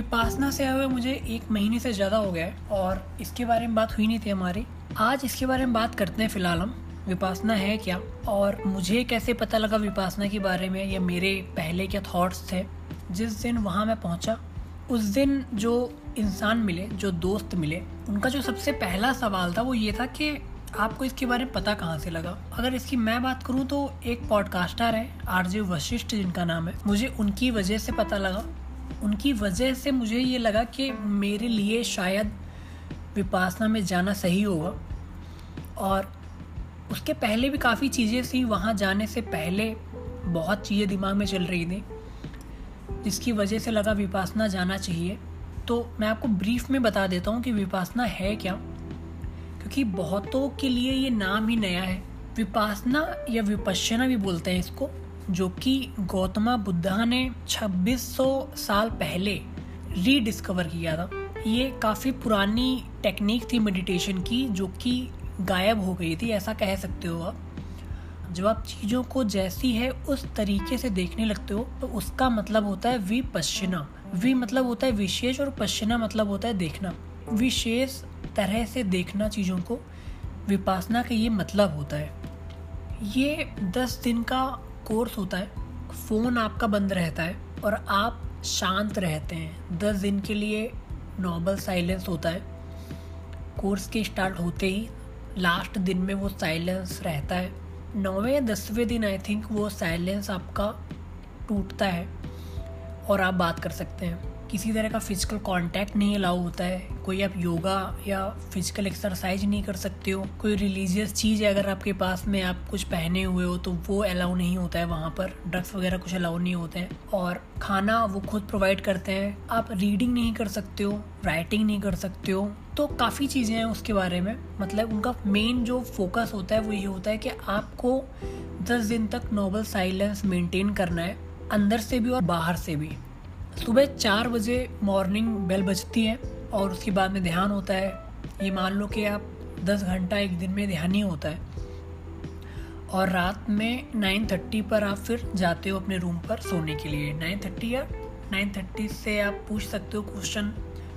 विपासना से आए हुए मुझे एक महीने से ज़्यादा हो गया है और इसके बारे में बात हुई नहीं थी हमारी। आज इसके बारे में बात करते हैं फ़िलहाल हम। विपासना है क्या? और मुझे कैसे पता लगा विपासना के बारे में या मेरे पहले क्या थॉट्स थे? जिस दिन वहाँ मैं पहुँचा, उस दिन जो इंसान मिले, जो दोस्त मिले, उनका जो सबसे पहला सवाल था वो ये था कि आपको इसके बारे में पता कहाँ से लगा? अगर इसकी मैं बात करूँ तो एक पॉडकास्टर है, आरजे वशिष्ठ जिनका नाम है। मुझे उनकी वजह से पता लगा। उनकी वजह से मुझे ये लगा कि मेरे लिए शायद विपासना में जाना सही होगा। और उसके पहले भी काफ़ी चीज़ें थी, वहाँ जाने से पहले बहुत चीज़ें दिमाग में चल रही थी, जिसकी वजह से लगा विपासना जाना चाहिए। तो मैं आपको ब्रीफ में बता देता हूँ कि विपासना है क्या, क्योंकि बहुतों के लिए ये नाम ही नया है। विपासना या विपश्यना भी बोलते हैं इसको। जो कि गौतमा बुद्धा ने 2600 साल पहले रीडिस्कवर किया था। ये काफ़ी पुरानी टेक्निक थी मेडिटेशन की, जो कि गायब हो गई थी, ऐसा कह सकते हो आप। जब आप चीज़ों को जैसी है, उस तरीके से देखने लगते हो तो उसका मतलब होता है विपश्यना। वि मतलब होता है विशेष और पश्चिना मतलब होता है देखना। विशेष तरह से देखना चीज़ों को, विपासना का ये मतलब होता है। ये दस दिन का कोर्स होता है, फ़ोन आपका बंद रहता है और आप शांत रहते हैं। दस दिन के लिए नॉर्मल साइलेंस होता है। कोर्स के स्टार्ट होते ही लास्ट दिन में वो साइलेंस रहता है। नौवें या दसवें दिन आई थिंक वो साइलेंस आपका टूटता है और आप बात कर सकते हैं। किसी तरह का फ़िज़िकल कांटेक्ट नहीं अलाउ होता है। कोई आप योगा या फ़िज़िकल एक्सरसाइज नहीं कर सकते हो। कोई रिलीजियस चीज़ अगर आपके पास में आप कुछ पहने हुए हो तो वो अलाउ नहीं होता है वहाँ पर। ड्रग्स वगैरह कुछ अलाउ नहीं होते हैं। और खाना वो खुद प्रोवाइड करते हैं। आप रीडिंग नहीं कर सकते हो राइटिंग नहीं कर सकते हो। तो काफ़ी चीज़ें हैं उसके बारे में। मतलब उनका मेन जो फोकस होता है, वो ये होता है कि आपको दस दिन तक नोबल साइलेंस मेंटेन करना है। अंदर से भी और बाहर से भी। सुबह चार बजे मॉर्निंग बेल बजती है और उसके बाद में ध्यान होता है। ये मान लो कि आप दस घंटा एक दिन में ध्यान ही होता है। और रात में नाइन थर्टी पर आप फिर जाते हो अपने रूम पर सोने के लिए। नाइन थर्टी या नाइन थर्टी से आप पूछ सकते हो क्वेश्चन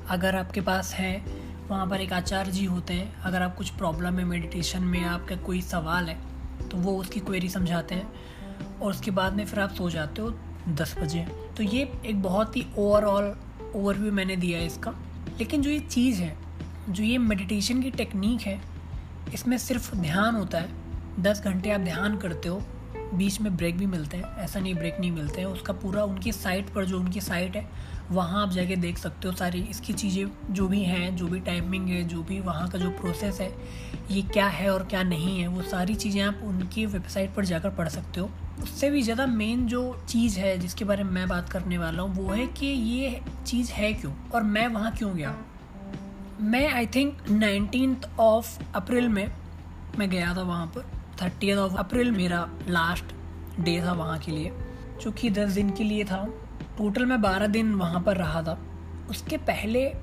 अगर आपके पास है, वहाँ पर एक आचार्य जी होते हैं। अगर आप कुछ प्रॉब्लम है मेडिटेशन में आपका कोई सवाल है तो वो उसकी क्वेरी समझाते हैं। और उसके बाद में फिर आप सो जाते हो। दस बजे। तो ये एक बहुत ही ओवरऑल ओवरव्यू मैंने दिया है इसका। लेकिन जो ये चीज़ है, जो ये मेडिटेशन की टेक्निक है, इसमें सिर्फ़ ध्यान होता है। दस घंटे आप ध्यान करते हो बीच में ब्रेक भी मिलते हैं, ऐसा नहीं ब्रेक नहीं मिलते हैं। उसका पूरा उनकी साइट पर जो उनकी साइट है, वहाँ आप जाके देख सकते हो सारी इसकी चीज़ें, जो भी हैं, जो भी टाइमिंग है, जो भी वहाँ का जो प्रोसेस है, ये क्या है और क्या नहीं है, वो सारी चीज़ें आप उनकी वेबसाइट पर जाकर पढ़ सकते हो। उससे भी ज़्यादा मेन जो चीज़ है, जिसके बारे में मैं बात करने वाला हूँ, वो है कि ये चीज़ है क्यों और मैं वहाँ क्यों गया? मैं I think nineteen of April में मैं गया था वहाँ पर। थर्टी ऑफ़ अप्रैल मेरा लास्ट डे था वहाँ के लिए। चूँकि दस दिन के लिए था टोटल मैं बारह दिन वहाँ पर रहा था। उसके पहले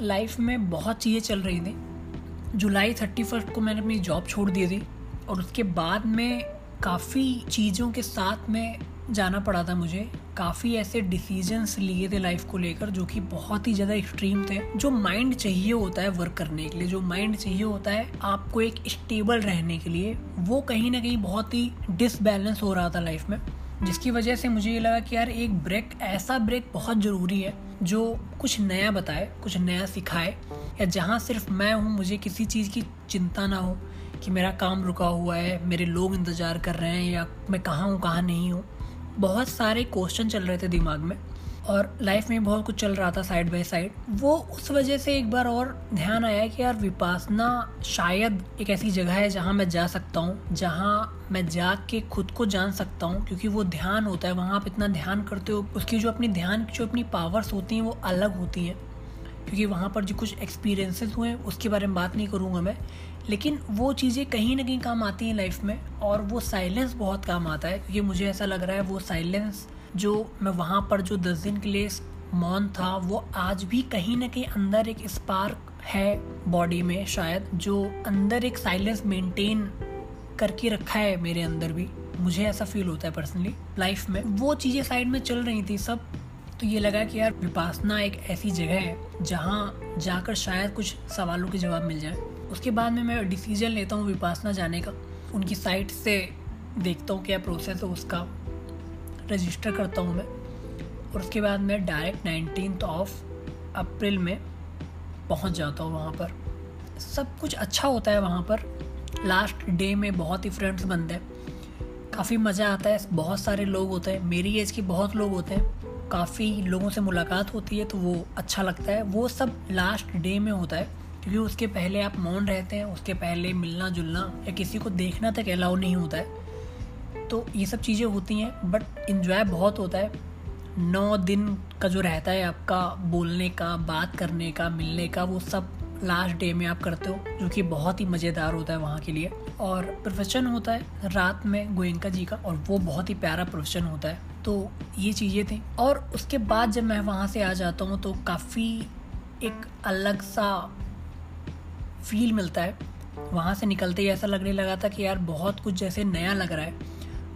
लाइफ में बहुत चीज़ें चल रही थी। जुलाई थर्टी फ़र्स्ट को मैंने अपनी जॉब छोड़ दी थी और उसके बाद में काफ़ी चीज़ों के साथ में जाना पड़ा था मुझे। काफ़ी ऐसे डिसीजंस लिए थे लाइफ को लेकर जो कि बहुत ही ज़्यादा एक्सट्रीम थे। जो माइंड चाहिए होता है वर्क करने के लिए, जो माइंड चाहिए होता है आपको एक स्टेबल रहने के लिए, वो कहीं ना कहीं बहुत ही डिसबैलेंस हो रहा था लाइफ में। जिसकी वजह से मुझे ये लगा कि यार, एक ब्रेक ऐसा ब्रेक बहुत ज़रूरी है जो कुछ नया बताए, कुछ नया सिखाए। या जहाँ सिर्फ़ मैं हूँ, मुझे किसी चीज़ की चिंता ना हो कि मेरा काम रुका हुआ है, मेरे लोग इंतज़ार कर रहे हैं या मैं कहाँ हूँ, कहाँ नहीं हूँ। बहुत सारे क्वेश्चन चल रहे थे दिमाग में और लाइफ में बहुत कुछ चल रहा था साइड बाय साइड वो उस वजह से एक बार और ध्यान आया कि यार विपासना शायद एक ऐसी जगह है जहाँ मैं जा सकता हूँ, जहाँ मैं जा के खुद को जान सकता हूँ, क्योंकि वो ध्यान होता है, वहाँ आप इतना ध्यान करते हो, उसकी जो अपनी ध्यान की जो अपनी पावर्स होती हैं वो अलग होती हैं। क्योंकि वहाँ पर जो कुछ एक्सपीरियंसेस हुए उसके बारे में बात नहीं करूँगा मैं। लेकिन वो चीज़ें कहीं ना कहीं काम आती हैं लाइफ में, और वो साइलेंस बहुत काम आता है। क्योंकि मुझे ऐसा लग रहा है वो साइलेंस जो मैं वहाँ पर जो दस दिन के लिए मौन था, वो आज भी कहीं ना कहीं अंदर एक स्पार्क है बॉडी में शायद, जो अंदर एक साइलेंस मेंटेन करके रखा है मेरे अंदर भी। मुझे ऐसा फील होता है पर्सनली लाइफ में। वो चीज़ें साइड में चल रही थी सब तो ये लगा कि यार, विपासना एक ऐसी जगह है जहाँ जाकर शायद कुछ सवालों के जवाब मिल जाए। उसके बाद में मैं डिसीज़न लेता हूँ विपासना जाने का। उनकी साइट से देखता हूँ क्या प्रोसेस है, उसका रजिस्टर करता हूँ मैं। और उसके बाद मैं डायरेक्ट नाइनटीन ऑफ़ अप्रैल में पहुँच जाता हूँ वहाँ पर। सब कुछ अच्छा होता है वहाँ पर। लास्ट डे में बहुत ही फ्रेंड्स बनते हैं। काफ़ी मज़ा आता है, बहुत सारे लोग होते हैं। मेरी एज के बहुत लोग होते हैं। काफ़ी लोगों से मुलाकात होती है तो वो अच्छा लगता है। वो सब लास्ट डे में होता है। क्योंकि उसके पहले आप मौन रहते हैं, उसके पहले मिलना जुलना या किसी को देखना तक अलाउ नहीं होता है। तो ये सब चीज़ें होती हैं बट इन्जॉय बहुत होता है। नौ दिन का जो रहता है आपका बोलने का, बात करने का, मिलने का, वो सब लास्ट डे में आप करते हो, जो कि बहुत ही मज़ेदार होता है वहाँ के लिए। और प्रोफेशन होता है रात में गोयंका जी का, और वो बहुत ही प्यारा प्रोफेशन होता है। तो ये चीज़ें थी। और उसके बाद जब मैं वहाँ से आ जाता हूँ तो काफ़ी एक अलग सा फील मिलता है। वहाँ से निकलते ही ऐसा लगने लगा था कि यार बहुत कुछ जैसे नया लग रहा है।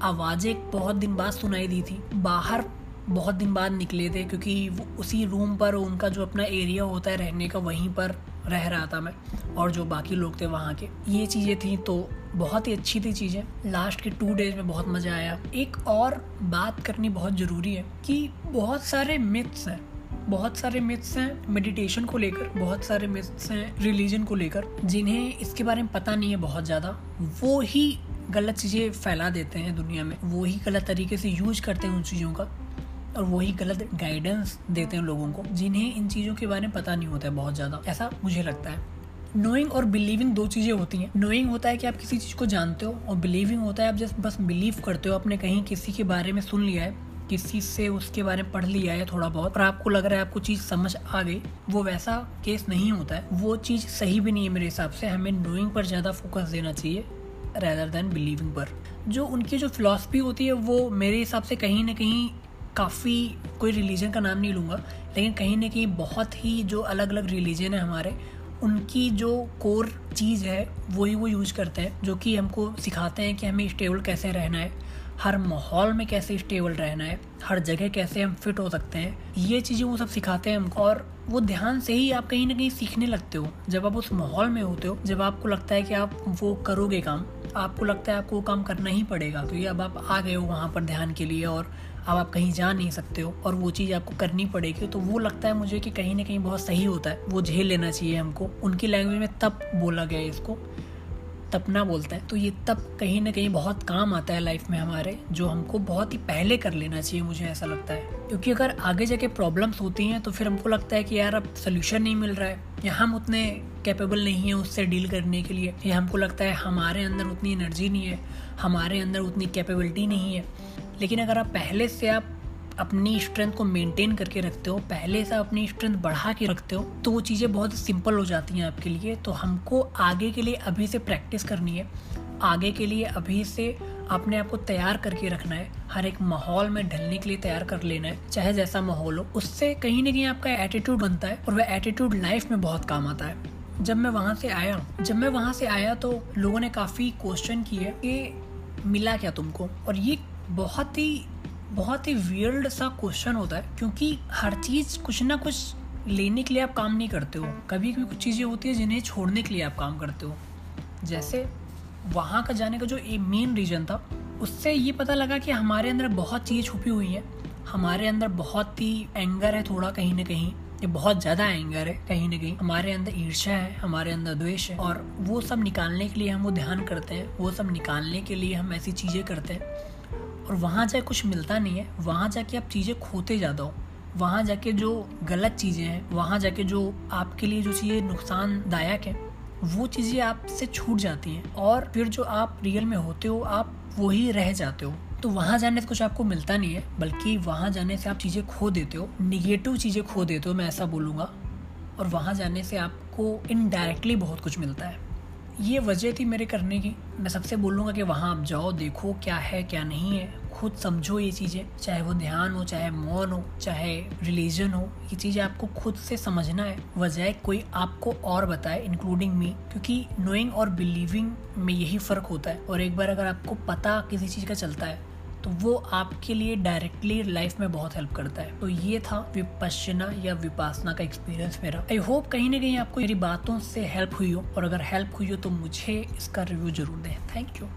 आवाज़ें बहुत दिन बाद सुनाई दी थी। बाहर बहुत दिन बाद निकले थे क्योंकि उसी रूम पर उनका जो अपना एरिया होता है रहने का, वहीं पर रह रहा था मैं और जो बाकी लोग थे वहाँ के। ये चीज़ें थी तो बहुत ही अच्छी थी चीज़ें। लास्ट के टू डेज़ में बहुत मज़ा आया। एक और बात करनी बहुत ज़रूरी है कि बहुत सारे मिथ्स हैं। बहुत सारे मिथ्स हैं मेडिटेशन को लेकर, बहुत सारे मिथ्स हैं रिलीजन को लेकर, जिन्हें इसके बारे में पता नहीं है बहुत ज़्यादा। वो ही गलत चीज़ें फैला देते हैं दुनिया में। वो ही गलत तरीके से यूज़ करते हैं उन चीज़ों का और वही गलत गाइडेंस देते हैं लोगों को, जिन्हें इन चीज़ों के बारे में पता नहीं होता है बहुत ज़्यादा। ऐसा मुझे लगता है। नोइंग और बिलीविंग दो चीज़ें होती हैं। नोइंग होता है कि आप किसी चीज़ को जानते हो और बिलीविंग होता है, आप जस्ट बस बिलीव करते हो, आपने कहीं किसी के बारे में सुन लिया है। किसी से उसके बारे में पढ़ लिया है थोड़ा बहुत और आपको लग रहा है आपको चीज़ समझ आ गई, वो वैसा केस नहीं होता है। वो चीज़ सही भी नहीं है मेरे हिसाब से। हमें नोइंग पर ज़्यादा फोकस देना चाहिए रैदर देन बिलीविंग पर। जो उनकी जो फिलॉसफी होती है, वो मेरे हिसाब से कहीं ना कहीं काफ़ी, कोई रिलीजन का नाम नहीं लूँगा, लेकिन कहीं ना कहीं बहुत ही जो अलग अलग रिलीजन है हमारे, उनकी जो कोर चीज़ है, वही वो यूज़ करते हैं, जो कि हमको सिखाते हैं कि हमें स्टेबल कैसे रहना है। हर माहौल में कैसे स्टेबल रहना है, हर जगह कैसे हम फिट हो सकते हैं, ये चीज़ें वो सब सिखाते हैं हमको। और वो ध्यान से ही आप कहीं ना कहीं सीखने लगते हो, जब आप उस माहौल में होते हो, जब आपको लगता है कि आप वो करोगे काम, आपको लगता है आपको वो काम करना ही पड़ेगा। क्योंकि अब आप आ गए हो वहाँ पर ध्यान के लिए और अब आप कहीं जा नहीं सकते हो और वो चीज़ आपको करनी पड़ेगी तो वो लगता है मुझे कि कहीं ना कहीं बहुत सही होता है। वो झेल लेना चाहिए हमको। उनकी लैंग्वेज में तब बोला गया इसको। तपना बोलते हैं तो ये तब कहीं ना कहीं बहुत काम आता है लाइफ में हमारे, जो हमको बहुत ही पहले कर लेना चाहिए मुझे ऐसा लगता है। क्योंकि अगर आगे जाके प्रॉब्लम्स होती हैं तो फिर हमको लगता है कि यार अब सोल्यूशन नहीं मिल रहा है, या हम उतने कैपेबल नहीं है उससे डील करने के लिए, या हमको लगता है हमारे अंदर उतनी एनर्जी नहीं है, हमारे अंदर उतनी कैपेबिलिटी नहीं है। लेकिन अगर आप पहले से आप अपनी स्ट्रेंथ को मेंटेन करके रखते हो, पहले से अपनी स्ट्रेंथ बढ़ा के रखते हो तो वो चीज़ें बहुत सिंपल हो जाती हैं आपके लिए। तो हमको आगे के लिए अभी से प्रैक्टिस करनी है। आगे के लिए अभी से अपने आप को तैयार करके रखना है। हर एक माहौल में ढलने के लिए तैयार कर लेना है, चाहे जैसा माहौल हो। उससे कहीं ना कहीं आपका एटीट्यूड बनता है और वह एटीट्यूड लाइफ में बहुत काम आता है। जब मैं वहाँ से आया, जब मैं वहाँ से आया तो लोगों ने काफ़ी क्वेश्चन किए कि मिला क्या तुमको? और ये बहुत ही बहुत ही वियर्ड सा क्वेश्चन होता है, क्योंकि हर चीज़ कुछ ना कुछ लेने के लिए आप काम नहीं करते हो। कभी कभी कुछ चीज़ें होती है जिन्हें छोड़ने के लिए आप काम करते हो। जैसे वहाँ का जाने का जो एक मेन रीजन था, उससे ये पता लगा कि हमारे अंदर बहुत चीज़ छुपी हुई हैं। हमारे अंदर बहुत ही एंगर है थोड़ा कहीं ना कहीं। ये बहुत ज़्यादा एंगर है कहीं ना कहीं। हमारे अंदर ईर्ष्या है, हमारे अंदर द्वेष है। और वो सब निकालने के लिए हम वो ध्यान करते हैं। वो सब निकालने के लिए हम ऐसी चीज़ें करते हैं। और वहाँ जाके कुछ मिलता नहीं है, वहाँ जाके आप चीज़ें खोते ज़्यादा हो। वहाँ जाके जो गलत चीज़ें हैं, वहाँ जाके जो आपके लिए जो चीज़ें नुकसानदायक है, वो चीज़ें आपसे छूट जाती हैं और फिर जो आप रियल में होते हो, आप वही रह जाते हो। तो वहाँ जाने से कुछ आपको मिलता नहीं है, बल्कि वहाँ जाने से आप चीज़ें खो देते हो। निगेटिव चीज़ें खो देते हो, मैं ऐसा बोलूँगा। और वहाँ जाने से आपको इनडायरेक्टली बहुत कुछ मिलता है। ये वजह थी मेरे करने की। मैं सबसे बोलूँगा कि वहाँ आप जाओ, देखो क्या है, क्या नहीं है। खुद समझो ये चीज़ें, चाहे वो ध्यान हो, चाहे मौन हो, चाहे रिलीजन हो, ये चीज़ें आपको खुद से समझना है। वजह कोई आपको और बताए इंक्लूडिंग मी क्योंकि नोइंग और बिलीविंग में यही फ़र्क होता है। और एक बार अगर आपको पता किसी चीज़ का चलता है तो वो आपके लिए डायरेक्टली लाइफ में बहुत हेल्प करता है। तो ये था विपश्चना या विपासना का एक्सपीरियंस मेरा। आई होप कहीं ना कहीं आपको मेरी बातों से हेल्प हुई हो और अगर हेल्प हुई हो तो मुझे इसका रिव्यू ज़रूर दें। Thank you